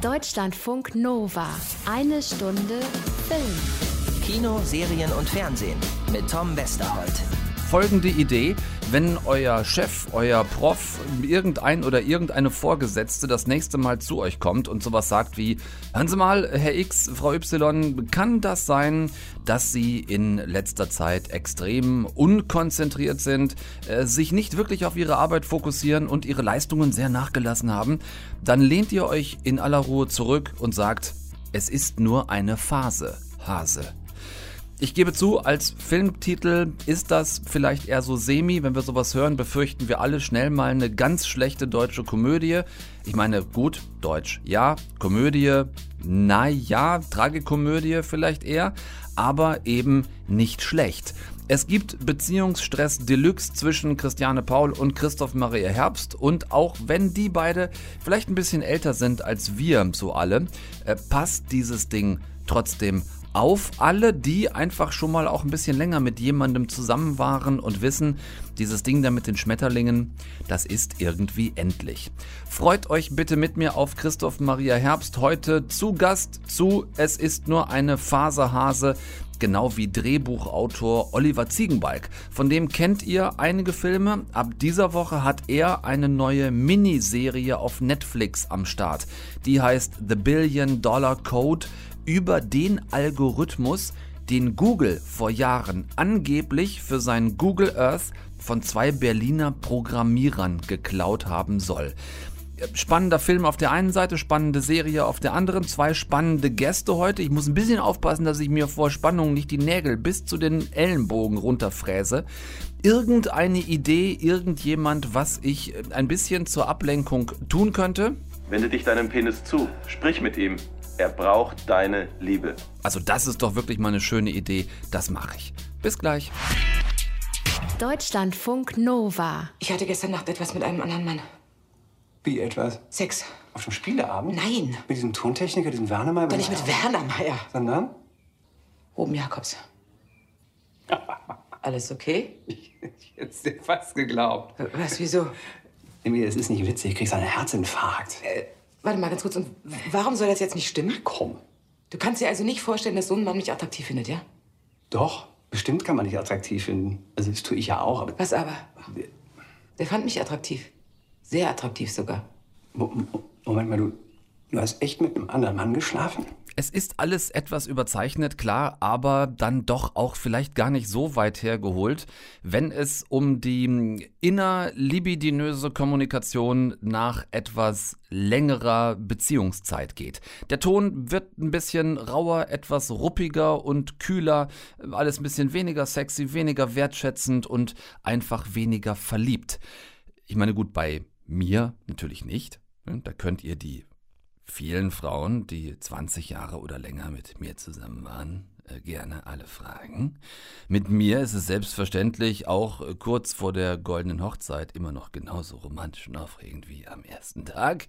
Deutschlandfunk Nova. Eine Stunde Film. Kino, Serien und Fernsehen mit Tom Westerholt. Folgende Idee, wenn euer Chef, euer Prof, irgendein oder irgendeine Vorgesetzte das nächste Mal zu euch kommt und sowas sagt wie, hören Sie mal, Herr X, Frau Y, kann das sein, dass Sie in letzter Zeit extrem unkonzentriert sind, äh, sich nicht wirklich auf Ihre Arbeit fokussieren und Ihre Leistungen sehr nachgelassen haben, dann lehnt ihr euch in aller Ruhe zurück und sagt, es ist nur eine Phase, Hase. Ich gebe zu, als Filmtitel ist das vielleicht eher so semi. Wenn wir sowas hören, befürchten wir alle schnell mal eine ganz schlechte deutsche Komödie. Ich meine, gut, Deutsch, ja, Komödie, naja, Tragikomödie vielleicht eher, aber eben nicht schlecht. Es gibt Beziehungsstress Deluxe zwischen Christiane Paul und Christoph Maria Herbst und auch wenn die beide vielleicht ein bisschen älter sind als wir so alle, äh, passt dieses Ding trotzdem auf alle, die einfach schon mal auch ein bisschen länger mit jemandem zusammen waren und wissen, dieses Ding da mit den Schmetterlingen, das ist irgendwie endlich. Freut euch bitte mit mir auf Christoph Maria Herbst heute zu Gast zu Es ist nur eine Faserhase genau wie Drehbuchautor Oliver Ziegenbalg. Von dem kennt ihr einige Filme. Ab dieser Woche hat er eine neue Miniserie auf Netflix am Start. Die heißt The Billion Dollar Code über den Algorithmus, den Google vor Jahren angeblich für sein Google Earth von zwei Berliner Programmierern geklaut haben soll. Spannender Film auf der einen Seite, spannende Serie auf der anderen, zwei spannende Gäste heute. Ich muss ein bisschen aufpassen, dass ich mir vor Spannung nicht die Nägel bis zu den Ellenbogen runterfräse. Irgendeine Idee, irgendjemand, was ich ein bisschen zur Ablenkung tun könnte? Wende dich deinem Penis zu, sprich mit ihm. Er braucht deine Liebe. Also das ist doch wirklich mal eine schöne Idee. Das mache ich. Bis gleich. Deutschlandfunk Nova. Ich hatte gestern Nacht etwas mit einem anderen Mann. Wie etwas? Sex. Auf dem Spieleabend? Nein. Mit diesem Tontechniker, diesem Werner Meyer? Doch nicht mit Werner Meyer. Sondern? Ruben Jakobs. Alles okay? Ich, ich hätte es dir fast geglaubt. Was, wieso? Emil, es ist nicht witzig. Ich kriegst einen Herzinfarkt. Äh, warte mal ganz kurz. Und warum soll das jetzt nicht stimmen? Komm. Du kannst dir also nicht vorstellen, dass so ein Mann mich attraktiv findet, ja? Doch, bestimmt kann man dich attraktiv finden. Also das tue ich ja auch, aber... Was aber? Der fand mich attraktiv. Sehr attraktiv sogar. Mo- Mo- Moment mal, du, du hast echt mit einem anderen Mann geschlafen? Es ist alles etwas überzeichnet, klar, aber dann doch auch vielleicht gar nicht so weit hergeholt, wenn es um die innerlibidinöse Kommunikation nach etwas längerer Beziehungszeit geht. Der Ton wird ein bisschen rauer, etwas ruppiger und kühler, alles ein bisschen weniger sexy, weniger wertschätzend und einfach weniger verliebt. Ich meine, gut, bei mir natürlich nicht. Da könnt ihr die vielen Frauen, die 20 Jahre oder länger mit mir zusammen waren, gerne alle fragen. Mit mir ist es selbstverständlich auch äh, kurz vor der goldenen Hochzeit immer noch genauso romantisch und aufregend wie am ersten Tag.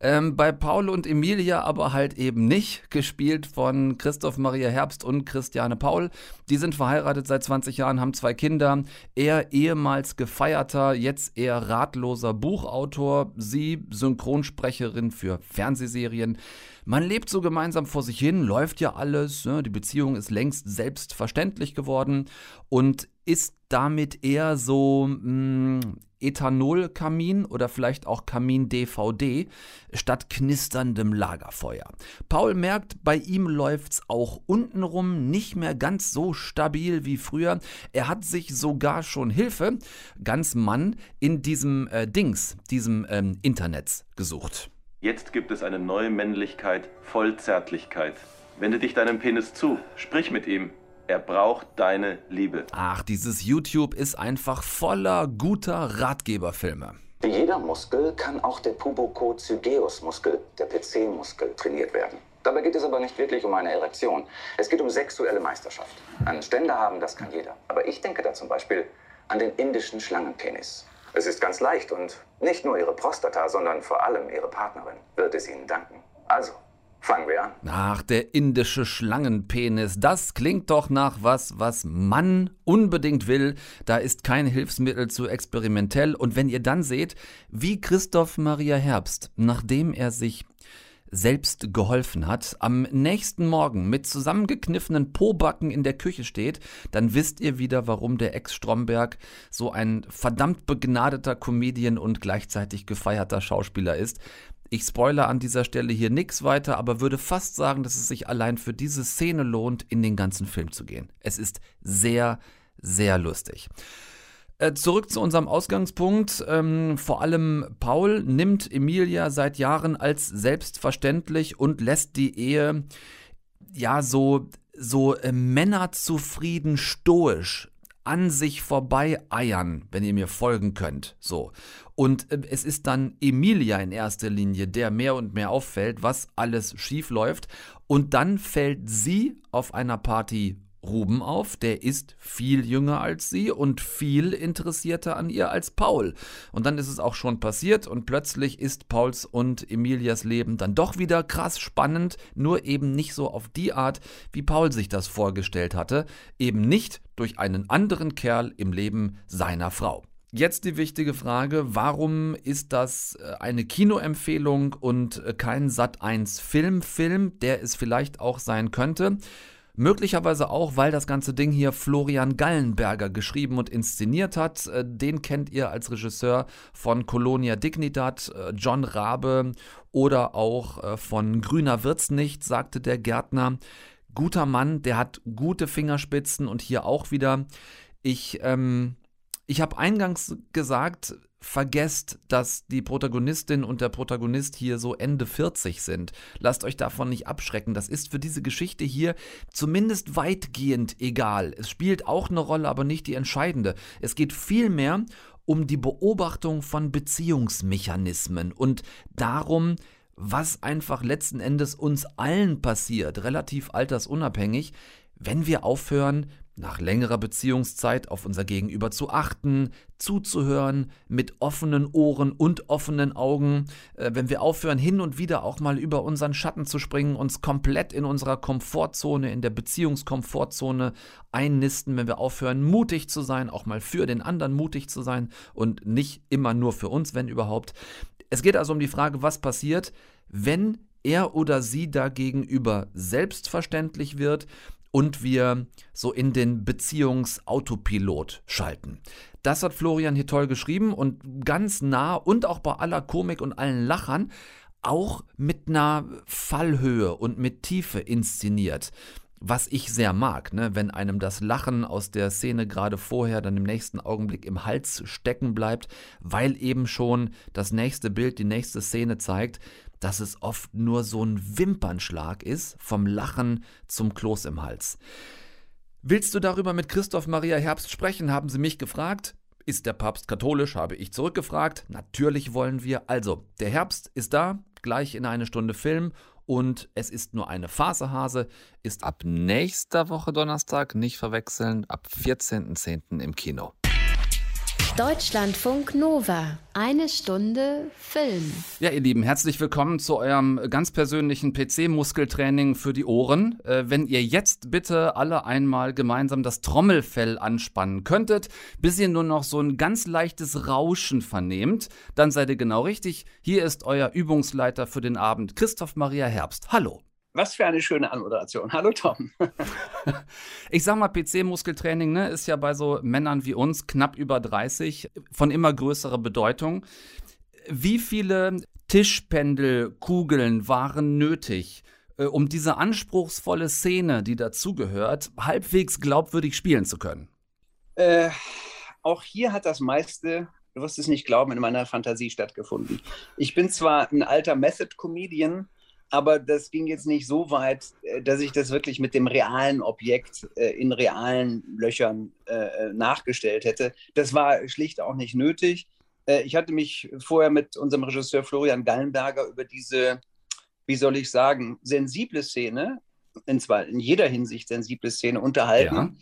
Ähm, bei Paul und Emilia aber halt eben nicht, gespielt von Christoph Maria Herbst und Christiane Paul. Die sind verheiratet seit 20 Jahren, haben zwei Kinder. Er ehemals gefeierter, jetzt eher ratloser Buchautor, sie Synchronsprecherin für Fernsehserien. Man lebt so gemeinsam vor sich hin, läuft ja alles, ne? die Beziehung ist längst selbstverständlich geworden und ist damit eher so mh, Ethanolkamin oder vielleicht auch Kamin-DVD statt knisterndem Lagerfeuer. Paul merkt, bei ihm läuft's auch untenrum nicht mehr ganz so stabil wie früher. Er hat sich sogar schon Hilfe, ganz Mann, in diesem äh, Dings, diesem ähm, Internet gesucht. Jetzt gibt es eine neue Männlichkeit, voll Zärtlichkeit. Wende dich deinem Penis zu, sprich mit ihm. Er braucht deine Liebe. Ach, dieses YouTube ist einfach voller guter Ratgeberfilme. Wie jeder Muskel kann auch der Pubocozygeus-Muskel, der PC-Muskel, trainiert werden. Dabei geht es aber nicht wirklich um eine Erektion. Es geht um sexuelle Meisterschaft. Einen Ständer haben, das kann jeder. Aber ich denke da zum Beispiel an den indischen Schlangenpenis. Es ist ganz leicht und nicht nur Ihre Prostata, sondern vor allem Ihre Partnerin wird es Ihnen danken. Also, fangen wir an. Ach, der indische Schlangenpenis, das klingt doch nach was, was Mann unbedingt will. Da ist kein Hilfsmittel zu experimentell. Und wenn ihr dann seht, wie Christoph Maria Herbst, nachdem er sich selbst geholfen hat, am nächsten Morgen mit zusammengekniffenen Pobacken in der Küche steht, dann wisst ihr wieder, warum der Ex-Stromberg so ein verdammt begnadeter Comedian und gleichzeitig gefeierter Schauspieler ist. Ich spoilere an dieser Stelle hier nichts weiter, aber würde fast sagen, dass es sich allein für diese Szene lohnt, in den ganzen Film zu gehen. Es ist sehr, sehr lustig. Äh, zurück zu unserem Ausgangspunkt. Ähm, vor allem Paul nimmt Emilia seit Jahren als selbstverständlich und lässt die Ehe ja so so äh, männerzufrieden stoisch an sich vorbei eiern, wenn ihr mir folgen könnt. So. Und äh, es ist dann Emilia in erster Linie, der mehr und mehr auffällt, was alles schief läuft. Und dann fällt sie auf einer Party Ruben auf, der ist viel jünger als sie und viel interessierter an ihr als Paul. Und dann ist es auch schon passiert und plötzlich ist Pauls und Emilias Leben dann doch wieder krass spannend, nur eben nicht so auf die Art, wie Paul sich das vorgestellt hatte, eben nicht durch einen anderen Kerl im Leben seiner Frau. Jetzt die wichtige Frage, warum ist das äh, eine Kinoempfehlung und äh, kein Sat 1 Filmfilm, der es vielleicht auch sein könnte? Möglicherweise auch, weil das ganze Ding hier Florian Gallenberger geschrieben und inszeniert hat. Äh, den kennt ihr als Regisseur von Colonia Dignidad, äh, John Rabe oder auch äh, von Grüner wird's nicht, sagte der Gärtner. Guter Mann, der hat gute Fingerspitzen und hier auch wieder. Ich, ähm, ich habe eingangs gesagt, vergesst, dass die Protagonistin und der Protagonist hier so Ende 40 sind. Lasst euch davon nicht abschrecken. Das ist für diese Geschichte hier zumindest weitgehend egal. Es spielt auch eine Rolle, aber nicht die entscheidende. Es geht vielmehr um die Beobachtung von Beziehungsmechanismen und darum, was einfach letzten Endes uns allen passiert, relativ altersunabhängig, wenn wir aufhören, nach längerer Beziehungszeit auf unser Gegenüber zu achten, zuzuhören, mit offenen Ohren und offenen Augen, äh, wenn wir aufhören, hin und wieder auch mal über unseren Schatten zu springen, uns komplett in unserer Komfortzone, in der Beziehungskomfortzone einnisten, wenn wir aufhören, mutig zu sein, auch mal für den anderen mutig zu sein und nicht immer nur für uns, wenn überhaupt. Es geht also um die Frage, was passiert, wenn er oder sie dagegenüber selbstverständlich wird und wir so in den Beziehungsautopilot schalten. Das hat Florian hier toll geschrieben und ganz nah und auch bei aller Komik und allen Lachern auch mit einer Fallhöhe und mit Tiefe inszeniert. Was ich sehr mag, ne? wenn einem das Lachen aus der Szene gerade vorher dann im nächsten Augenblick im Hals stecken bleibt, weil eben schon das nächste Bild, die nächste Szene zeigt, dass es oft nur so ein Wimpernschlag ist, vom Lachen zum Kloß im Hals. Willst du darüber mit Christoph Maria Herbst sprechen, haben sie mich gefragt. Ist der Papst katholisch, habe ich zurückgefragt. Natürlich wollen wir. Also, der Herbst ist da, gleich in eine Stunde Film und es ist nur eine Phasehase, ist ab nächster Woche Donnerstag, nicht verwechseln, ab 14.10. im Kino. Deutschlandfunk Nova. Eine Stunde Film. Ja, ihr Lieben, herzlich willkommen zu eurem ganz persönlichen PC-Muskeltraining für die Ohren. Äh, wenn ihr jetzt bitte alle einmal gemeinsam das Trommelfell anspannen könntet, bis ihr nur noch so ein ganz leichtes Rauschen vernehmt, dann seid ihr genau richtig. Hier ist euer Übungsleiter für den Abend, Christoph Maria Herbst. Hallo. Was für eine schöne Anmoderation. Hallo Tom. ich sag mal, PC-Muskeltraining ne, ist ja bei so Männern wie uns knapp über 30 von immer größerer Bedeutung. Wie viele Tischpendelkugeln waren nötig, äh, um diese anspruchsvolle Szene, die dazugehört, halbwegs glaubwürdig spielen zu können? Äh, auch hier hat das meiste du wirst es nicht glauben, in meiner Fantasie stattgefunden. Ich bin zwar ein alter Method-Comedian, aber das ging jetzt nicht so weit, äh, dass ich das wirklich mit dem realen Objekt äh, in realen Löchern äh, nachgestellt hätte. Das war schlicht auch nicht nötig. ich hatte mich vorher mit unserem Regisseur Florian Gallenberger über diese, wie soll ich sagen, sensible Szene, in zwar in jeder Hinsicht sensible Szene unterhalten. Ja.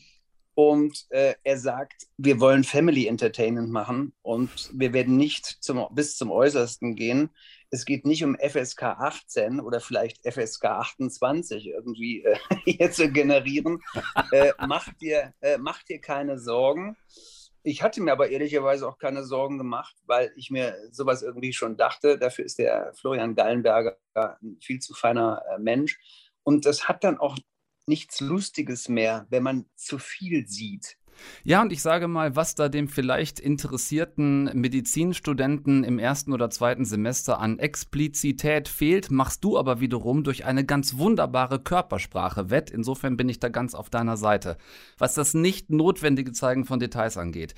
Und äh, er sagt, wir wollen Family Entertainment machen und wir werden nicht zum, bis zum Äußersten gehen es geht nicht um FSK 18 oder vielleicht FSK 28 irgendwie äh, hier zu generieren. äh, mach, dir, äh, mach dir keine Sorgen. Ich hatte mir aber ehrlicherweise auch keine Sorgen gemacht, weil ich mir sowas irgendwie schon dachte. Dafür ist der Florian Gallenberger ein viel zu feiner äh, Mensch. Und das hat dann auch nichts Lustiges mehr, wenn man zu viel sieht. Ja, und ich sage mal, was da dem vielleicht interessierten Medizinstudenten im ersten oder zweiten Semester an Explizität fehlt, machst du aber wiederum durch eine ganz wunderbare Körpersprache wett. Insofern bin ich da ganz auf deiner Seite, was das nicht notwendige Zeigen von Details angeht.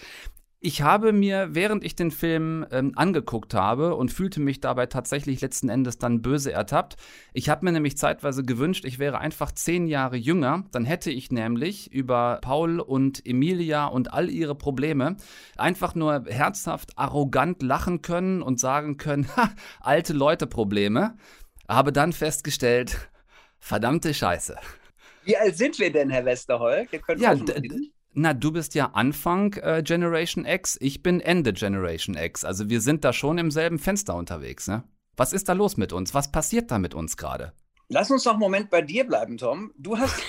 Ich habe mir, während ich den Film ähm, angeguckt habe und fühlte mich dabei tatsächlich letzten Endes dann böse ertappt, ich habe mir nämlich zeitweise gewünscht, ich wäre einfach zehn Jahre jünger, dann hätte ich nämlich über Paul und Emilia und all ihre Probleme einfach nur herzhaft, arrogant lachen können und sagen können, ha, alte Leute Probleme, habe dann festgestellt, verdammte Scheiße. Wie alt sind wir denn, Herr Westerholk? ja, na, du bist ja Anfang äh, Generation X, ich bin Ende Generation X. Also wir sind da schon im selben Fenster unterwegs, ne? Was ist da los mit uns? Was passiert da mit uns gerade? Lass uns noch einen Moment bei dir bleiben, Tom. Du hast,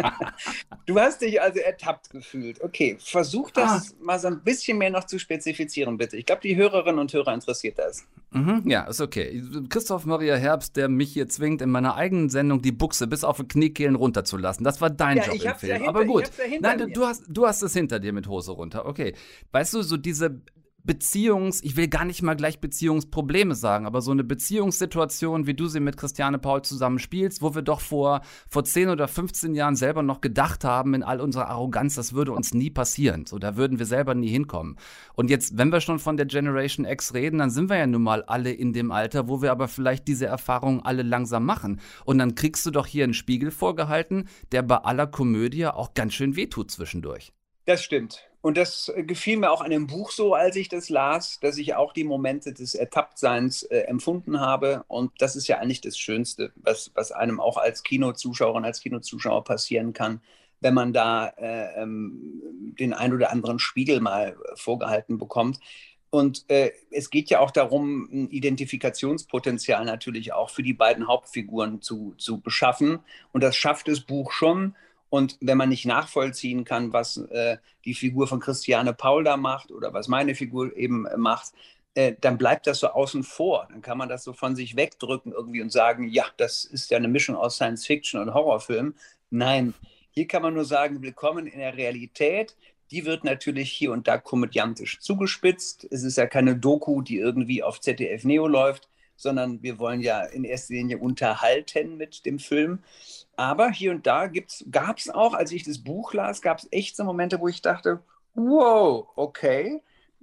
du hast dich also ertappt gefühlt. Okay, versuch das ah. mal so ein bisschen mehr noch zu spezifizieren, bitte. Ich glaube, die Hörerinnen und Hörer interessiert das. Mhm, ja, ist okay. Christoph Maria Herbst, der mich hier zwingt, in meiner eigenen Sendung die Buchse bis auf die Kniekehlen runterzulassen. Das war dein ja, Job im Film. Dahinter, Aber gut. Nein, du hast, du hast es hinter dir mit Hose runter. Okay. Weißt du, so diese Beziehungs, ich will gar nicht mal gleich Beziehungsprobleme sagen, aber so eine Beziehungssituation, wie du sie mit Christiane Paul zusammen spielst, wo wir doch vor, vor 10 oder 15 Jahren selber noch gedacht haben, in all unserer Arroganz, das würde uns nie passieren. So, da würden wir selber nie hinkommen. Und jetzt, wenn wir schon von der Generation X reden, dann sind wir ja nun mal alle in dem Alter, wo wir aber vielleicht diese Erfahrungen alle langsam machen. Und dann kriegst du doch hier einen Spiegel vorgehalten, der bei aller Komödie auch ganz schön wehtut zwischendurch. Das stimmt. Und das gefiel mir auch an dem Buch so, als ich das las, dass ich auch die Momente des Ertapptseins äh, empfunden habe. Und das ist ja eigentlich das Schönste, was, was einem auch als Kinozuschauerin, als Kinozuschauer passieren kann, wenn man da äh, ähm, den ein oder anderen Spiegel mal vorgehalten bekommt. Und äh, es geht ja auch darum, ein Identifikationspotenzial natürlich auch für die beiden Hauptfiguren zu, zu beschaffen. Und das schafft das Buch schon. Und wenn man nicht nachvollziehen kann, was äh, die Figur von Christiane Paul da macht oder was meine Figur eben äh, macht, äh, dann bleibt das so außen vor. Dann kann man das so von sich wegdrücken irgendwie und sagen, ja, das ist ja eine Mischung aus Science Fiction und Horrorfilm. Nein, hier kann man nur sagen, willkommen in der Realität. Die wird natürlich hier und da komödiantisch zugespitzt. Es ist ja keine Doku, die irgendwie auf ZDF Neo läuft, sondern wir wollen ja in erster Linie unterhalten mit dem Film. Aber hier und da gab es auch, als ich das Buch las, gab es echt so Momente, wo ich dachte, wow, okay,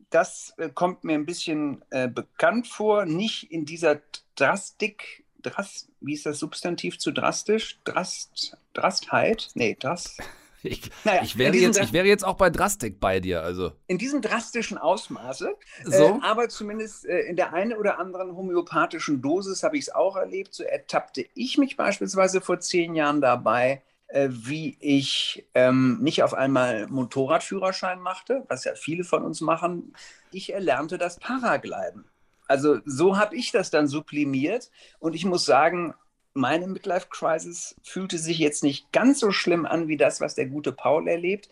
das äh, kommt mir ein bisschen äh, bekannt vor, nicht in dieser Drastik, Drast, wie ist das Substantiv zu drastisch? Drast, Drastheit? Nee, Drast. Ich, naja, ich, wäre jetzt, ich wäre jetzt auch bei Drastik bei dir. Also. In diesem drastischen Ausmaße. So. Äh, aber zumindest äh, in der einen oder anderen homöopathischen Dosis habe ich es auch erlebt. So ertappte ich mich beispielsweise vor zehn Jahren dabei, äh, wie ich ähm, nicht auf einmal Motorradführerschein machte, was ja viele von uns machen. Ich erlernte das Paragliden. Also so habe ich das dann sublimiert und ich muss sagen, meine Midlife-Crisis fühlte sich jetzt nicht ganz so schlimm an wie das, was der gute Paul erlebt.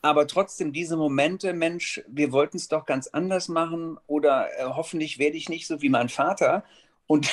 Aber trotzdem diese Momente, Mensch, wir wollten es doch ganz anders machen oder äh, hoffentlich werde ich nicht so wie mein Vater. Und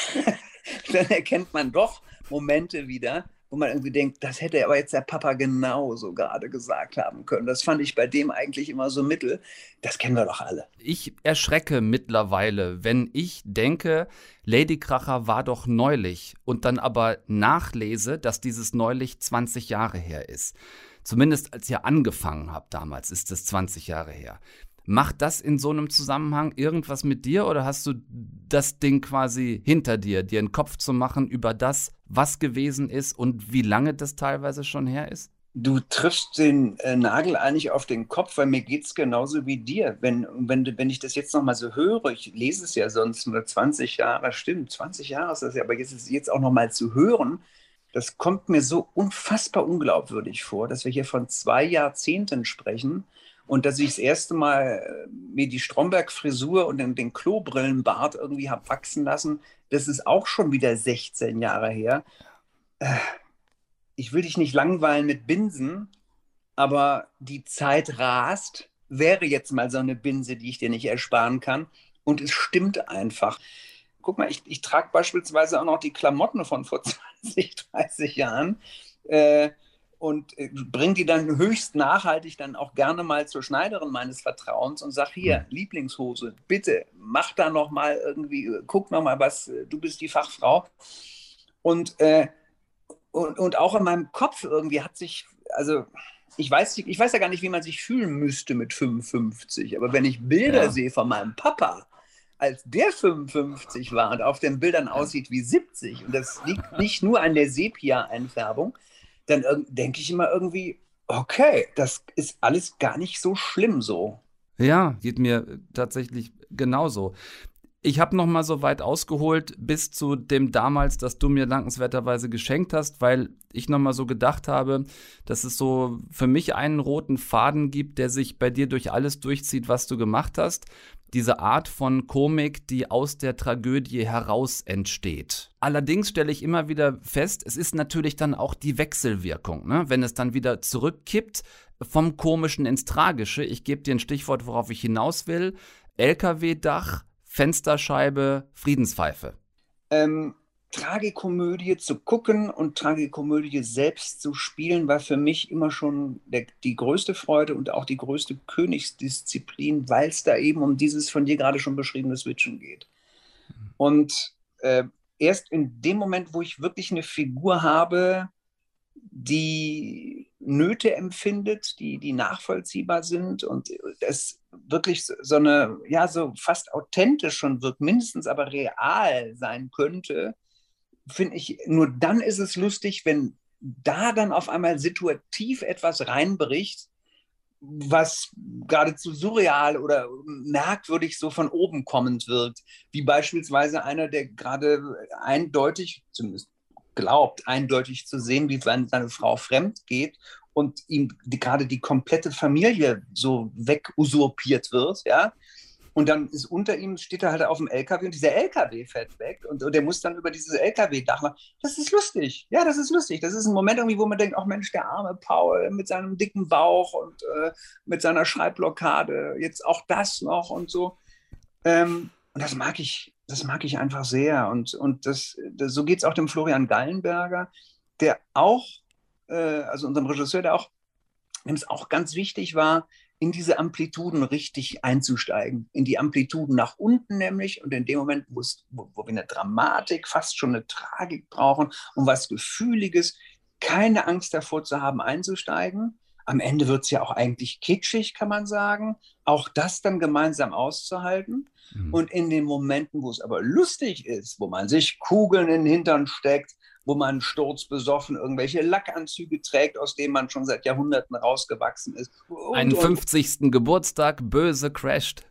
dann erkennt man doch Momente wieder, wo man irgendwie denkt, das hätte aber jetzt der Papa genauso gerade gesagt haben können. Das fand ich bei dem eigentlich immer so mittel. Das kennen wir doch alle. Ich erschrecke mittlerweile, wenn ich denke, Lady Kracher war doch neulich und dann aber nachlese, dass dieses neulich 20 Jahre her ist. Zumindest als ihr angefangen habt damals, ist es 20 Jahre her. Macht das in so einem Zusammenhang irgendwas mit dir oder hast du das Ding quasi hinter dir, dir einen Kopf zu machen über das, was gewesen ist und wie lange das teilweise schon her ist? Du triffst den äh, Nagel eigentlich auf den Kopf, weil mir geht es genauso wie dir. Wenn, wenn, wenn ich das jetzt nochmal so höre, ich lese es ja sonst nur 20 Jahre, stimmt, 20 Jahre ist das ja, aber jetzt, jetzt auch nochmal zu hören, das kommt mir so unfassbar unglaubwürdig vor, dass wir hier von zwei Jahrzehnten sprechen und dass ich das erste Mal äh, mir die Stromberg-Frisur und den, den Klobrillenbart irgendwie habe wachsen lassen, das ist auch schon wieder 16 Jahre her. Äh, ich will dich nicht langweilen mit Binsen, aber die Zeit rast wäre jetzt mal so eine Binse, die ich dir nicht ersparen kann. Und es stimmt einfach. Guck mal, ich, ich trage beispielsweise auch noch die Klamotten von vor 20, 30 Jahren. Äh, und äh, bringe die dann höchst nachhaltig dann auch gerne mal zur Schneiderin meines Vertrauens und sag hier, Lieblingshose, bitte, mach da noch mal irgendwie, äh, guck noch mal was, äh, du bist die Fachfrau. Und, äh, und, und auch in meinem Kopf irgendwie hat sich, also ich weiß, ich weiß ja gar nicht, wie man sich fühlen müsste mit 55, aber wenn ich Bilder Ja. sehe von meinem Papa, als der 55 war und auf den Bildern aussieht wie 70, und das liegt nicht nur an der Sepia-Einfärbung, dann denke ich immer irgendwie, okay, das ist alles gar nicht so schlimm so. Ja, geht mir äh, tatsächlich genauso. Ich habe noch mal so weit ausgeholt bis zu dem damals, das du mir dankenswerterweise geschenkt hast, weil ich noch mal so gedacht habe, dass es so für mich einen roten Faden gibt, der sich bei dir durch alles durchzieht, was du gemacht hast. Diese Art von Komik, die aus der Tragödie heraus entsteht. Allerdings stelle ich immer wieder fest, es ist natürlich dann auch die Wechselwirkung, ne? wenn es dann wieder zurückkippt vom Komischen ins Tragische. Ich gebe dir ein Stichwort, worauf ich hinaus will. LKW-Dach, Fensterscheibe, Friedenspfeife. Ähm, Tragikomödie zu gucken und Tragikomödie selbst zu spielen, war für mich immer schon der, die größte Freude und auch die größte Königsdisziplin, weil es da eben um dieses von dir gerade schon beschriebene Switchen geht. Und äh, erst in dem Moment, wo ich wirklich eine Figur habe, die Nöte empfindet, die, die nachvollziehbar sind und es wirklich so eine, ja, so fast authentisch schon wirkt, mindestens aber real sein könnte, finde ich, nur dann ist es lustig, wenn da dann auf einmal situativ etwas reinbricht, was geradezu surreal oder merkwürdig so von oben kommend wirkt, wie beispielsweise einer, der gerade eindeutig, zumindest glaubt, eindeutig zu sehen, wie seine Frau fremd geht und ihm die, gerade die komplette Familie so wegusurpiert wird, ja. Und dann ist unter ihm, steht er halt auf dem LKW und dieser LKW fährt weg und, und der muss dann über dieses LKW-Dach machen. Das ist lustig. Ja, das ist lustig. Das ist ein Moment irgendwie, wo man denkt, ach Mensch, der arme Paul mit seinem dicken Bauch und äh, mit seiner Schreibblockade, jetzt auch das noch und so. Ähm, und das mag ich, das mag ich einfach sehr. Und, und das, das, so geht es auch dem Florian Gallenberger, der auch, also unserem Regisseur, der auch, dem es auch ganz wichtig war, in diese Amplituden richtig einzusteigen. In die Amplituden nach unten nämlich und in dem Moment, wo, es, wo, wo wir eine Dramatik, fast schon eine Tragik brauchen und was Gefühliges, keine Angst davor zu haben, einzusteigen. Am Ende wird es ja auch eigentlich kitschig, kann man sagen. Auch das dann gemeinsam auszuhalten. Mhm. Und in den Momenten, wo es aber lustig ist, wo man sich Kugeln in den Hintern steckt, wo man sturzbesoffen irgendwelche Lackanzüge trägt, aus denen man schon seit Jahrhunderten rausgewachsen ist. Und, Einen und 50. Geburtstag, böse crasht.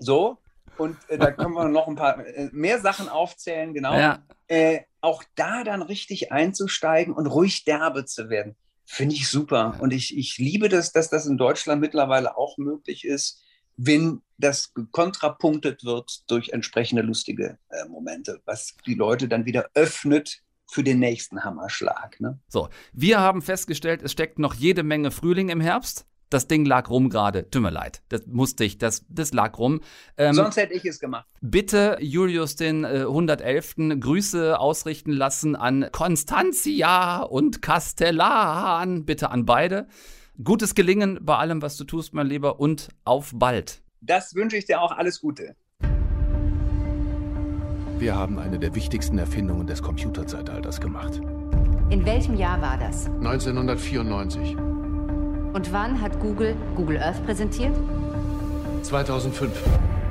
so. Und äh, da können wir noch ein paar äh, mehr Sachen aufzählen, genau. Ja, Äh, auch da dann richtig einzusteigen und ruhig derbe zu werden, finde ich super. Und ich, ich liebe das, dass das in Deutschland mittlerweile auch möglich ist, wenn das kontrapunktet wird durch entsprechende lustige äh, Momente, was die Leute dann wieder öffnet für den nächsten Hammerschlag. Ne? so. Wir haben festgestellt, es steckt noch jede Menge Frühling im Herbst. Das Ding lag rum gerade. Tut mir leid. Das musste ich. Das, das lag rum. Ähm, Sonst hätte ich es gemacht. bitte Julius den äh, 111. Grüße ausrichten lassen an Constantia und Castellan. Bitte an beide. Gutes Gelingen bei allem, was du tust, mein Lieber, und auf bald. Das wünsche ich dir auch alles Gute. Wir haben eine der wichtigsten Erfindungen des Computerzeitalters gemacht. In welchem Jahr war das? 1994, Und wann hat Google Google Earth präsentiert? 2005.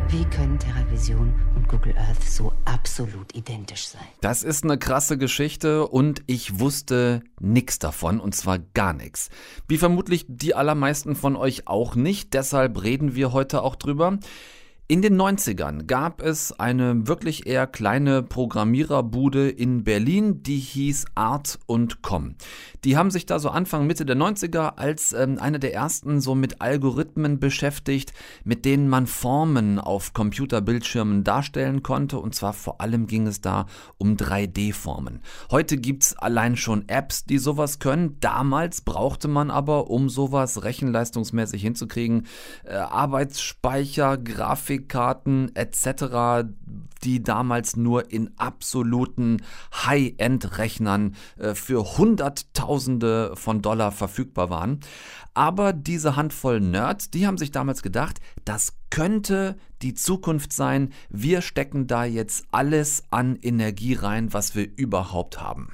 Wie können TerraVision und Google Earth so absolut identisch sein? Das ist eine krasse Geschichte und ich wusste nix davon und zwar gar nichts. Wie vermutlich die allermeisten von euch auch nicht, deshalb reden wir heute auch drüber. In den 90ern gab es eine wirklich eher kleine Programmiererbude in Berlin, die hieß Art und Com. Die haben sich da so Anfang, Mitte der 90er als ähm, eine der ersten so mit Algorithmen beschäftigt, mit denen man Formen auf Computerbildschirmen darstellen konnte und zwar vor allem ging es da um 3D-Formen. Heute gibt's allein schon Apps, die sowas können. Damals brauchte man aber, um sowas rechenleistungsmäßig hinzukriegen, äh, Arbeitsspeicher, Grafik, Grafikkarten etc., die damals nur in absoluten High-End-Rechnern äh, für Hunderttausende von Dollar verfügbar waren. Aber diese Handvoll Nerds, die haben sich damals gedacht, das könnte die Zukunft sein. Wir stecken da jetzt alles an Energie rein, was wir überhaupt haben.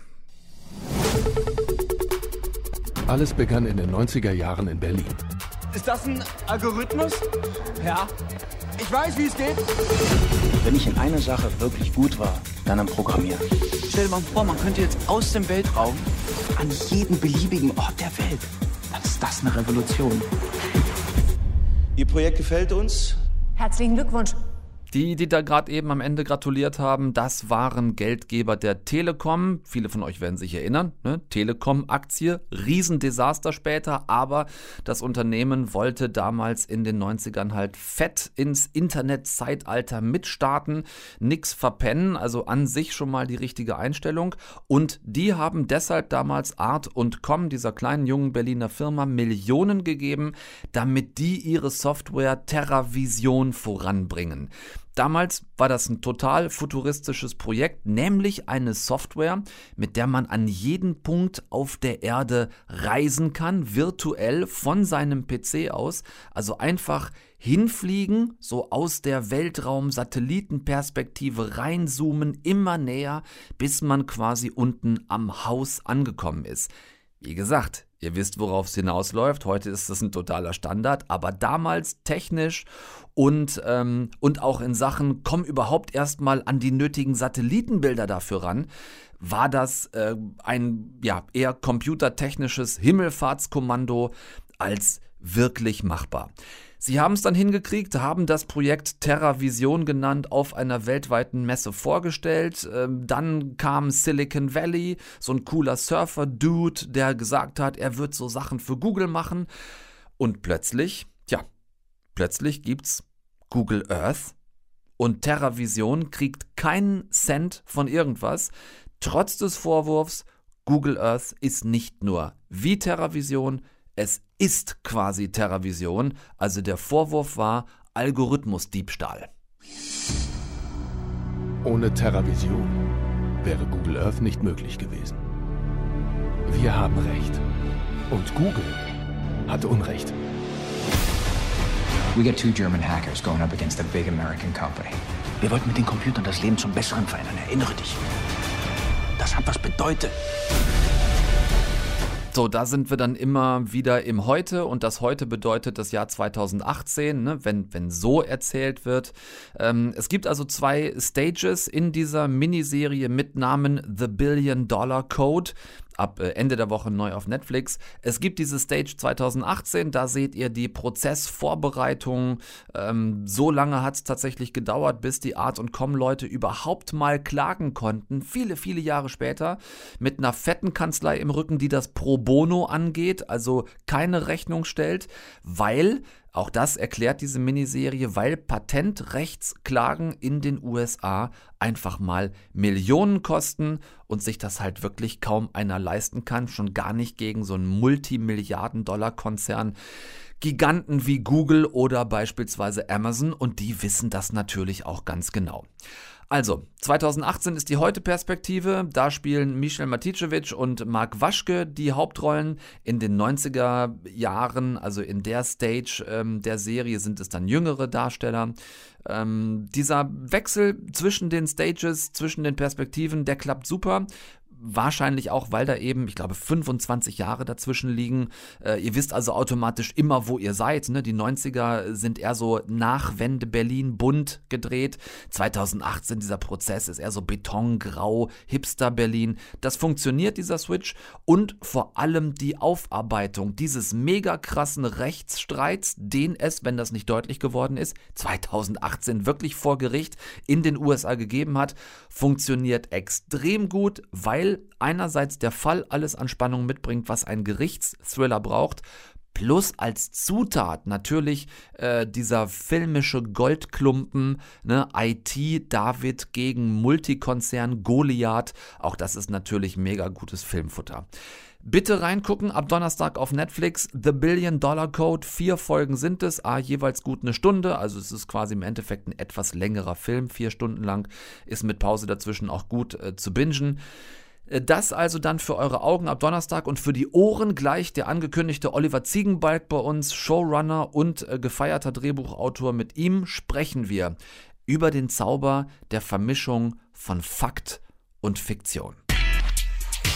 Alles begann in den 90er Jahren in Berlin. Ist das ein Algorithmus? Ja. Ich weiß, wie es geht. Wenn ich in einer Sache wirklich gut war, dann am Programmieren. Stell dir mal vor, man könnte jetzt aus dem Weltraum an jeden beliebigen Ort der Welt. Dann ist das eine Revolution. Ihr Projekt gefällt uns. Herzlichen Glückwunsch. Die, die da gerade eben am Ende gratuliert haben, das waren Geldgeber der Telekom. Viele von euch werden sich erinnern. Ne? Telekom-Aktie, Riesendesaster später, aber das Unternehmen wollte damals in den 90ern halt fett ins Internetzeitalter mitstarten, nix verpennen, also an sich schon mal die richtige Einstellung. Und die haben deshalb damals Art und Com, dieser kleinen jungen Berliner Firma, Millionen gegeben, damit die ihre Software TerraVision voranbringen. Damals war das ein total futuristisches Projekt, nämlich eine Software, mit der man an jeden Punkt auf der Erde reisen kann, virtuell von seinem PC aus, also einfach hinfliegen, so aus der Weltraum-Satellitenperspektive reinzoomen, immer näher, bis man quasi unten am Haus angekommen ist. Wie gesagt, ihr wisst, worauf es hinausläuft. Heute ist das ein totaler Standard, aber damals technisch und, ähm, und auch in Sachen, komm überhaupt erstmal an die nötigen Satellitenbilder dafür ran, war das äh, ein ja, eher computertechnisches Himmelfahrtskommando als wirklich machbar. Sie haben es dann hingekriegt, haben das Projekt TerraVision genannt, auf einer weltweiten Messe vorgestellt. Ähm, dann kam Silicon Valley, so ein cooler Surfer-Dude, der gesagt hat, er wird so Sachen für Google machen. Und plötzlich, ja, plötzlich gibt's Google Earth und TerraVision kriegt keinen Cent von irgendwas, trotz des Vorwurfs, Google Earth ist nicht nur wie TerraVision, es ist quasi TerraVision, also der Vorwurf war Algorithmusdiebstahl. Ohne TerraVision wäre Google Earth nicht möglich gewesen. Wir haben Recht. Und Google hatte Unrecht. We got two German hackers going up against a big American company. Wir wollten mit den Computern das Leben zum Besseren verändern. Erinnere dich. Das hat was bedeutet. So, da sind wir dann immer wieder im Heute und das Heute bedeutet das Jahr 2018, ne, wenn, wenn so erzählt wird. Ähm, es gibt also zwei Stages in dieser Miniserie mit Namen The Billion Dollar Code ab äh, Ende der Woche neu auf Netflix. Es gibt diese Stage 2018, da seht ihr die Prozessvorbereitung. Ähm, so lange hat es tatsächlich gedauert, bis die Art und Com-Leute überhaupt mal klagen konnten. Viele, viele Jahre später mit einer fetten Kanzlei im Rücken, die das pro bono angeht, also keine Rechnung stellt, weil auch das erklärt diese Miniserie, weil Patentrechtsklagen in den USA einfach mal Millionen kosten und sich das halt wirklich kaum einer leisten kann, schon gar nicht gegen so einen Multimilliarden-Dollar-Konzern. Giganten wie Google oder beispielsweise Amazon und die wissen das natürlich auch ganz genau. Also, 2018 ist die Heute-Perspektive. Da spielen Michel Maticevic und Mark Waschke die Hauptrollen. In den 90er Jahren, also in der Stage ähm, der Serie, sind es dann jüngere Darsteller. Ähm, dieser Wechsel zwischen den Stages, zwischen den Perspektiven, der klappt super wahrscheinlich auch, weil da eben, ich glaube, 25 Jahre dazwischen liegen. Äh, ihr wisst also automatisch immer, wo ihr seid. Ne? Die 90er sind eher so Nachwende Berlin bunt gedreht. 2018 dieser Prozess ist eher so Betongrau, Hipster Berlin. Das funktioniert, dieser Switch. Und vor allem die Aufarbeitung dieses mega krassen Rechtsstreits, den es, wenn das nicht deutlich geworden ist, 2018 wirklich vor Gericht in den USA gegeben hat, funktioniert extrem gut, weil einerseits der Fall alles an Spannung mitbringt, was ein Gerichtsthriller braucht, Plus als Zutat natürlich äh, dieser filmische Goldklumpen, ne, IT David gegen Multikonzern Goliath. Auch das ist natürlich mega gutes Filmfutter. Bitte reingucken, ab Donnerstag auf Netflix. The Billion Dollar Code. Vier Folgen sind es, ah, jeweils gut eine Stunde. Also es ist quasi im Endeffekt ein etwas längerer Film, vier Stunden lang. Ist mit Pause dazwischen auch gut äh, zu bingen. Äh, das also dann für eure Augen ab Donnerstag und für die Ohren gleich der angekündigte Oliver Ziegenbalg bei uns, Showrunner und äh, gefeierter Drehbuchautor. Mit ihm sprechen wir über den Zauber der Vermischung von Fakt und Fiktion.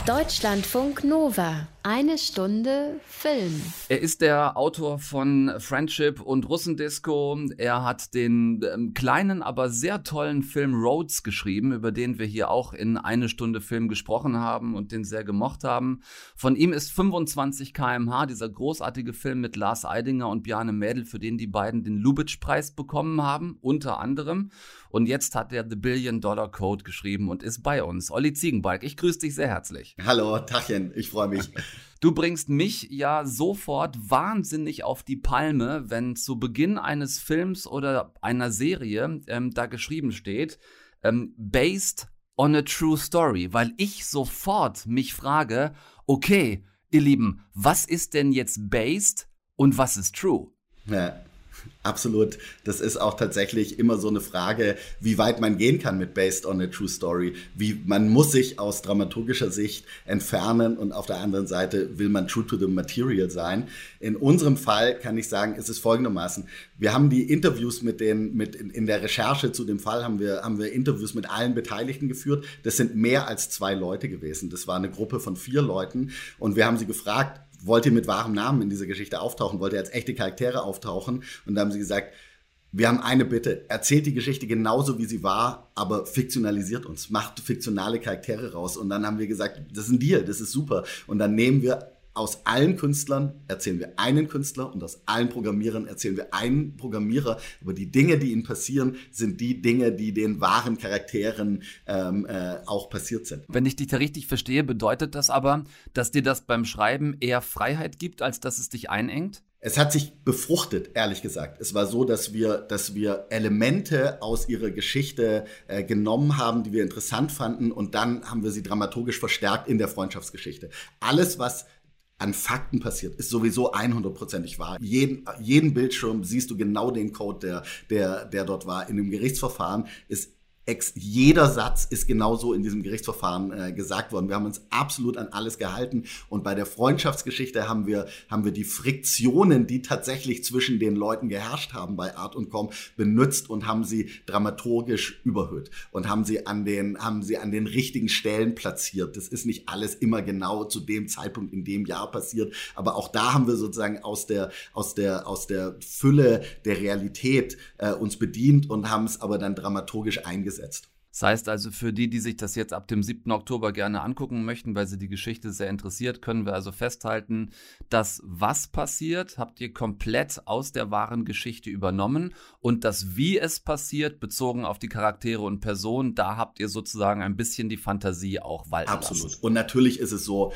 Deutschlandfunk Nova. Eine Stunde Film. Er ist der Autor von Friendship und Russendisco. Er hat den ähm, kleinen, aber sehr tollen Film Roads geschrieben, über den wir hier auch in eine Stunde Film gesprochen haben und den sehr gemocht haben. Von ihm ist 25 kmh, dieser großartige Film mit Lars Eidinger und Bjarne Mädel, für den die beiden den Lubitsch-Preis bekommen haben, unter anderem. Und jetzt hat er The Billion Dollar Code geschrieben und ist bei uns. Olli Ziegenbalg, ich grüße dich sehr herzlich. Hallo, Tachchen, ich freue mich. Du bringst mich ja sofort wahnsinnig auf die Palme, wenn zu Beginn eines Films oder einer Serie ähm, da geschrieben steht, ähm, based on a true story, weil ich sofort mich frage, okay, ihr Lieben, was ist denn jetzt based und was ist true? Ja. Absolut. Das ist auch tatsächlich immer so eine Frage, wie weit man gehen kann mit Based on a True Story. Wie man muss sich aus dramaturgischer Sicht entfernen und auf der anderen Seite will man true to the material sein. In unserem Fall kann ich sagen, ist es folgendermaßen. Wir haben die Interviews mit den, mit in, der Recherche zu dem Fall haben wir, haben wir Interviews mit allen Beteiligten geführt. Das sind mehr als zwei Leute gewesen. Das war eine Gruppe von vier Leuten und wir haben sie gefragt, wollt ihr mit wahrem Namen in dieser Geschichte auftauchen? Wollt ihr als echte Charaktere auftauchen? Und da haben sie gesagt, wir haben eine Bitte, erzählt die Geschichte genauso wie sie war, aber fiktionalisiert uns, macht fiktionale Charaktere raus. Und dann haben wir gesagt, das ist ein Deal, das ist super. Und dann nehmen wir aus allen Künstlern erzählen wir einen Künstler und aus allen Programmierern erzählen wir einen Programmierer. Aber die Dinge, die ihnen passieren, sind die Dinge, die den wahren Charakteren ähm, äh, auch passiert sind. Wenn ich dich da richtig verstehe, bedeutet das aber, dass dir das beim Schreiben eher Freiheit gibt, als dass es dich einengt? Es hat sich befruchtet, ehrlich gesagt. Es war so, dass wir, dass wir Elemente aus ihrer Geschichte äh, genommen haben, die wir interessant fanden, und dann haben wir sie dramaturgisch verstärkt in der Freundschaftsgeschichte. Alles, was an Fakten passiert, ist sowieso 100%ig wahr. Jeden, jeden Bildschirm siehst du genau den Code, der, der, der dort war. In dem Gerichtsverfahren ist Ex jeder Satz ist genauso in diesem Gerichtsverfahren äh, gesagt worden. Wir haben uns absolut an alles gehalten und bei der Freundschaftsgeschichte haben wir haben wir die Friktionen, die tatsächlich zwischen den Leuten geherrscht haben bei Art und Com benutzt und haben sie dramaturgisch überhöht und haben sie an den haben sie an den richtigen Stellen platziert. Das ist nicht alles immer genau zu dem Zeitpunkt in dem Jahr passiert, aber auch da haben wir sozusagen aus der aus der aus der Fülle der Realität äh, uns bedient und haben es aber dann dramaturgisch eingesetzt gesetzt. Das heißt also, für die, die sich das jetzt ab dem 7. Oktober gerne angucken möchten, weil sie die Geschichte sehr interessiert, können wir also festhalten, dass was passiert, habt ihr komplett aus der wahren Geschichte übernommen und das wie es passiert, bezogen auf die Charaktere und Personen, da habt ihr sozusagen ein bisschen die Fantasie auch walten Absolut. Lassen. Und natürlich ist es so,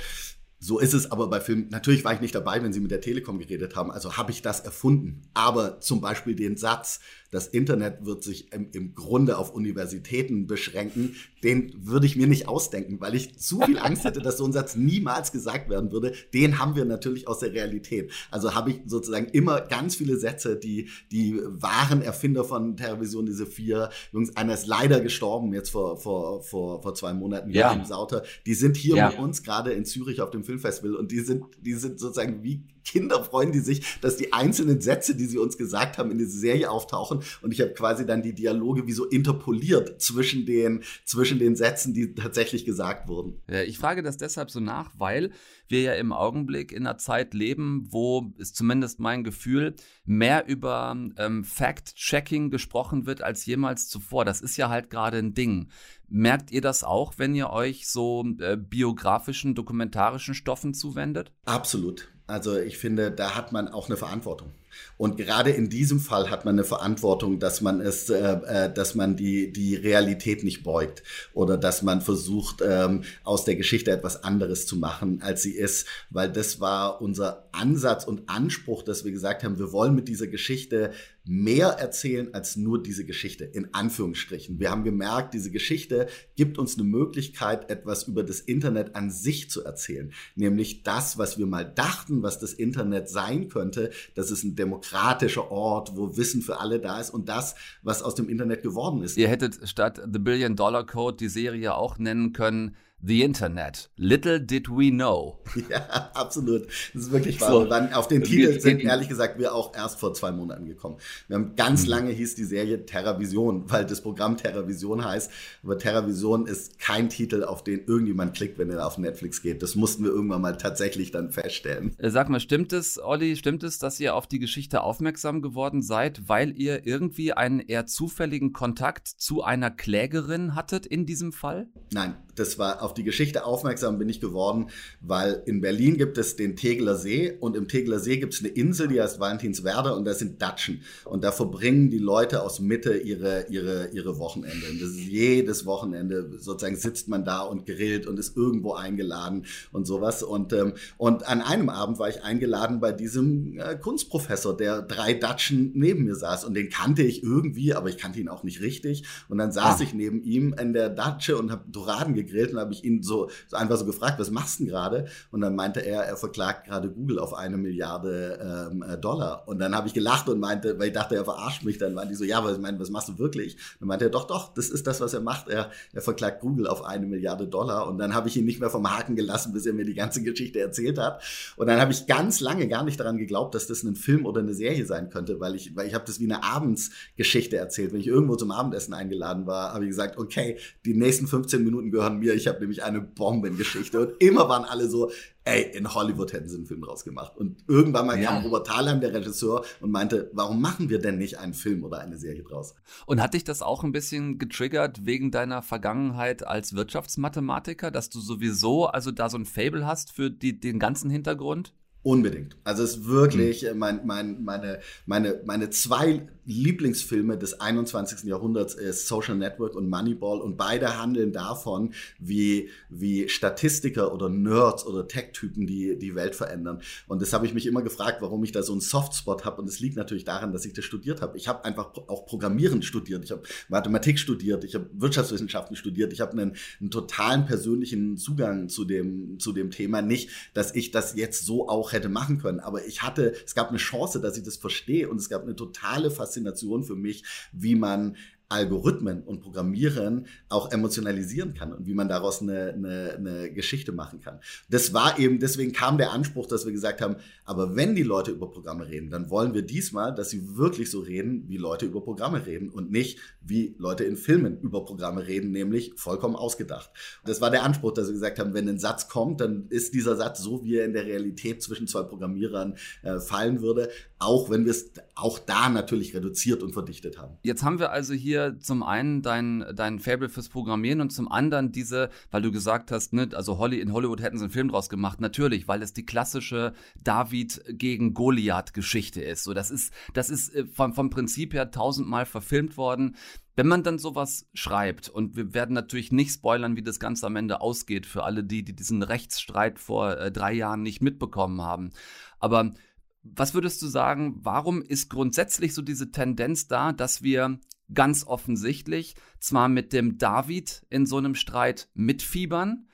so ist es aber bei Filmen. Natürlich war ich nicht dabei, wenn Sie mit der Telekom geredet haben. Also habe ich das erfunden. Aber zum Beispiel den Satz, das Internet wird sich im, im, Grunde auf Universitäten beschränken, den würde ich mir nicht ausdenken, weil ich zu viel Angst hätte, dass so ein Satz niemals gesagt werden würde. Den haben wir natürlich aus der Realität. Also habe ich sozusagen immer ganz viele Sätze, die die wahren Erfinder von Television, diese vier Jungs, einer ist leider gestorben jetzt vor, vor, vor, vor zwei Monaten, ja. Sauter, die sind hier ja. mit uns gerade in Zürich auf dem Filmfestival und die sind, die sind sozusagen wie Kinder freuen die sich, dass die einzelnen Sätze, die sie uns gesagt haben, in dieser Serie auftauchen. Und ich habe quasi dann die Dialoge wie so interpoliert zwischen den, zwischen den Sätzen, die tatsächlich gesagt wurden. Ich frage das deshalb so nach, weil wir ja im Augenblick in einer Zeit leben, wo ist zumindest mein Gefühl, mehr über ähm, Fact-Checking gesprochen wird als jemals zuvor. Das ist ja halt gerade ein Ding. Merkt ihr das auch, wenn ihr euch so äh, biografischen, dokumentarischen Stoffen zuwendet? Absolut. Also ich finde, da hat man auch eine Verantwortung. Und gerade in diesem Fall hat man eine Verantwortung, dass man es, äh, äh, dass man die, die Realität nicht beugt oder dass man versucht, ähm, aus der Geschichte etwas anderes zu machen, als sie ist, weil das war unser Ansatz und Anspruch, dass wir gesagt haben, wir wollen mit dieser Geschichte mehr erzählen als nur diese Geschichte, in Anführungsstrichen. Wir haben gemerkt, diese Geschichte gibt uns eine Möglichkeit, etwas über das Internet an sich zu erzählen. Nämlich das, was wir mal dachten, was das Internet sein könnte, dass es ein demokratischer Ort, wo Wissen für alle da ist und das, was aus dem Internet geworden ist. Ihr hättet statt The Billion Dollar Code die Serie auch nennen können The Internet. Little did we know. Ja, absolut. Das ist wirklich wahr. So. auf den Titel sind ehrlich gesagt wir auch erst vor zwei Monaten gekommen. Wir haben ganz mhm. lange hieß die Serie TerraVision, weil das Programm TerraVision heißt. Aber TerraVision ist kein Titel, auf den irgendjemand klickt, wenn er auf Netflix geht. Das mussten wir irgendwann mal tatsächlich dann feststellen. Äh, sag mal, stimmt es, Olli, stimmt es, dass ihr auf die Geschichte aufmerksam geworden seid, weil ihr irgendwie einen eher zufälligen Kontakt zu einer Klägerin hattet in diesem Fall? Nein, das war auf die Geschichte aufmerksam bin ich geworden, weil in Berlin gibt es den Tegeler See und im Tegeler See gibt es eine Insel, die heißt Valentinswerder und da sind Datschen. Und da verbringen die Leute aus Mitte ihre, ihre, ihre Wochenende. Und das ist jedes Wochenende, sozusagen sitzt man da und grillt und ist irgendwo eingeladen und sowas. Und, ähm, und an einem Abend war ich eingeladen bei diesem äh, Kunstprofessor, der drei Datschen neben mir saß. Und den kannte ich irgendwie, aber ich kannte ihn auch nicht richtig. Und dann saß ah. ich neben ihm in der Datsche und habe Doraden gegrillt und habe ich ihn so, so einfach so gefragt, was machst du denn gerade? Und dann meinte er, er verklagt gerade Google auf eine Milliarde ähm, äh, Dollar. Und dann habe ich gelacht und meinte, weil ich dachte, er verarscht mich. Dann meinte ich so, ja, was, ich was machst du wirklich? Dann meinte er, doch, doch, das ist das, was er macht. Er, er verklagt Google auf eine Milliarde Dollar. Und dann habe ich ihn nicht mehr vom Haken gelassen, bis er mir die ganze Geschichte erzählt hat. Und dann habe ich ganz lange gar nicht daran geglaubt, dass das ein Film oder eine Serie sein könnte, weil ich, weil ich habe das wie eine Abendsgeschichte erzählt. Wenn ich irgendwo zum Abendessen eingeladen war, habe ich gesagt, okay, die nächsten 15 Minuten gehören mir. Ich habe nämlich eine Bombengeschichte. Und immer waren alle so, ey, in Hollywood hätten sie einen Film draus gemacht. Und irgendwann mal ja. kam Robert Thalheim, der Regisseur, und meinte, warum machen wir denn nicht einen Film oder eine Serie draus? Und hat dich das auch ein bisschen getriggert wegen deiner Vergangenheit als Wirtschaftsmathematiker, dass du sowieso also da so ein Fable hast für die, den ganzen Hintergrund? Unbedingt. Also es ist wirklich mhm. mein, mein, meine, meine, meine zwei Lieblingsfilme des 21. Jahrhunderts ist Social Network und Moneyball und beide handeln davon, wie, wie Statistiker oder Nerds oder Tech-Typen die, die Welt verändern. Und das habe ich mich immer gefragt, warum ich da so einen Softspot habe. Und es liegt natürlich daran, dass ich das studiert habe. Ich habe einfach auch Programmieren studiert, ich habe Mathematik studiert, ich habe Wirtschaftswissenschaften studiert, ich habe einen, einen totalen persönlichen Zugang zu dem, zu dem Thema. Nicht, dass ich das jetzt so auch hätte machen können, aber ich hatte, es gab eine Chance, dass ich das verstehe und es gab eine totale Faszination Faszination für mich, wie man Algorithmen und Programmieren auch emotionalisieren kann und wie man daraus eine, eine, eine, Geschichte machen kann. Das war eben, deswegen kam der Anspruch, dass wir gesagt haben, aber wenn die Leute über Programme reden, dann wollen wir diesmal, dass sie wirklich so reden, wie Leute über Programme reden und nicht wie Leute in Filmen über Programme reden, nämlich vollkommen ausgedacht. Das war der Anspruch, dass wir gesagt haben, wenn ein Satz kommt, dann ist dieser Satz so, wie er in der Realität zwischen zwei Programmierern äh, fallen würde, auch wenn wir es auch da natürlich reduziert und verdichtet haben. Jetzt haben wir also hier zum einen dein, dein Fable fürs Programmieren und zum anderen diese, weil du gesagt hast, ne, also Holly, in Hollywood hätten sie einen Film draus gemacht. Natürlich, weil es die klassische David gegen Goliath-Geschichte ist. So, das ist, das ist äh, vom, vom Prinzip her tausendmal verfilmt worden. Wenn man dann sowas schreibt, und wir werden natürlich nicht spoilern, wie das Ganze am Ende ausgeht, für alle die, die diesen Rechtsstreit vor äh, drei Jahren nicht mitbekommen haben. Aber was würdest du sagen, warum ist grundsätzlich so diese Tendenz da, dass wir ganz offensichtlich zwar mit dem David in so einem Streit mitfiebern,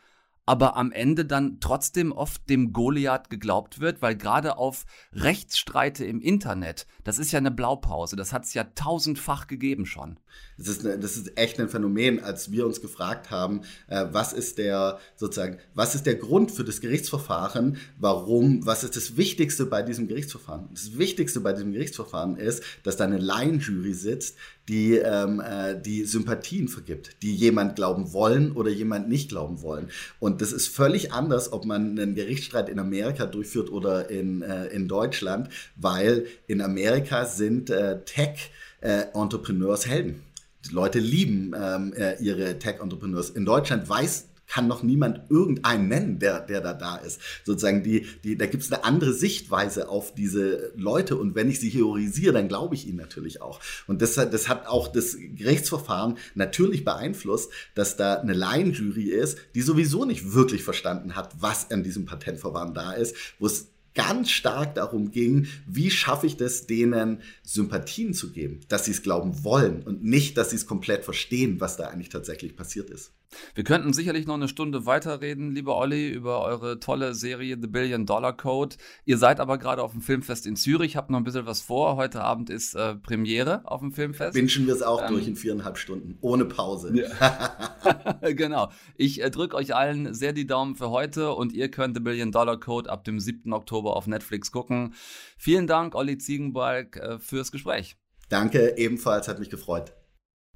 aber am Ende dann trotzdem oft dem Goliath geglaubt wird, weil gerade auf Rechtsstreite im Internet, das ist ja eine Blaupause, das hat es ja tausendfach gegeben schon. Das ist, eine, das ist echt ein Phänomen, als wir uns gefragt haben, äh, was ist der sozusagen, was ist der Grund für das Gerichtsverfahren, warum, was ist das Wichtigste bei diesem Gerichtsverfahren? Das Wichtigste bei diesem Gerichtsverfahren ist, dass da eine Laienjury sitzt, die ähm, äh, die Sympathien vergibt, die jemand glauben wollen oder jemand nicht glauben wollen. Und das ist völlig anders, ob man einen Gerichtsstreit in Amerika durchführt oder in, äh, in Deutschland, weil in Amerika sind äh, Tech-Entrepreneurs Helden. Die Leute lieben ähm, äh, ihre Tech-Entrepreneurs. In Deutschland weiß kann noch niemand irgendeinen nennen, der, der da da ist. Sozusagen, die, die, da gibt es eine andere Sichtweise auf diese Leute und wenn ich sie theorisiere, dann glaube ich ihnen natürlich auch. Und das, das hat auch das Gerichtsverfahren natürlich beeinflusst, dass da eine Laienjury ist, die sowieso nicht wirklich verstanden hat, was an diesem Patentverfahren da ist, wo es ganz stark darum ging, wie schaffe ich das, denen Sympathien zu geben, dass sie es glauben wollen und nicht, dass sie es komplett verstehen, was da eigentlich tatsächlich passiert ist. Wir könnten sicherlich noch eine Stunde weiterreden, lieber Olli, über eure tolle Serie The Billion Dollar Code. Ihr seid aber gerade auf dem Filmfest in Zürich, habt noch ein bisschen was vor. Heute Abend ist äh, Premiere auf dem Filmfest. Wünschen wir es auch ähm, durch in viereinhalb Stunden, ohne Pause. Ja. genau. Ich äh, drücke euch allen sehr die Daumen für heute und ihr könnt The Billion Dollar Code ab dem 7. Oktober auf Netflix gucken. Vielen Dank, Olli Ziegenbalg, äh, fürs Gespräch. Danke, ebenfalls, hat mich gefreut.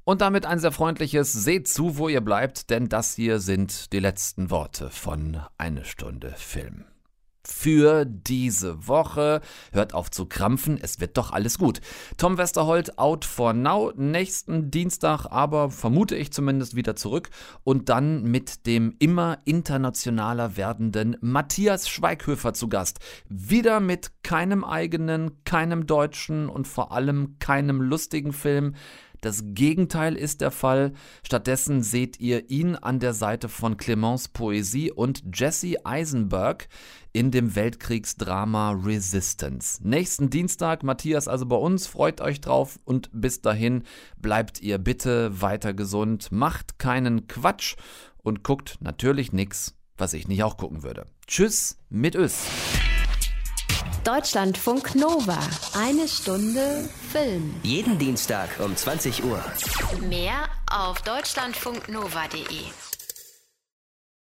Und damit ein sehr freundliches Seht zu, wo ihr bleibt, denn das hier sind die letzten Worte von Eine Stunde Film. Für diese Woche. Hört auf zu krampfen, es wird doch alles gut. Tom Westerholt out for now. Nächsten Dienstag aber vermute ich zumindest wieder zurück. Und dann mit dem immer internationaler werdenden Matthias Schweighöfer zu Gast. Wieder mit keinem eigenen, keinem deutschen und vor allem keinem lustigen Film. Das Gegenteil ist der Fall. Stattdessen seht ihr ihn an der Seite von Clemence Poesie und Jesse Eisenberg in dem Weltkriegsdrama Resistance. Nächsten Dienstag, Matthias also bei uns, freut euch drauf und bis dahin bleibt ihr bitte weiter gesund, macht keinen Quatsch und guckt natürlich nichts, was ich nicht auch gucken würde. Tschüss mit Ös. Deutschlandfunk Nova. Eine Stunde Film. Jeden Dienstag um 20 Uhr. Mehr auf deutschlandfunknova.de.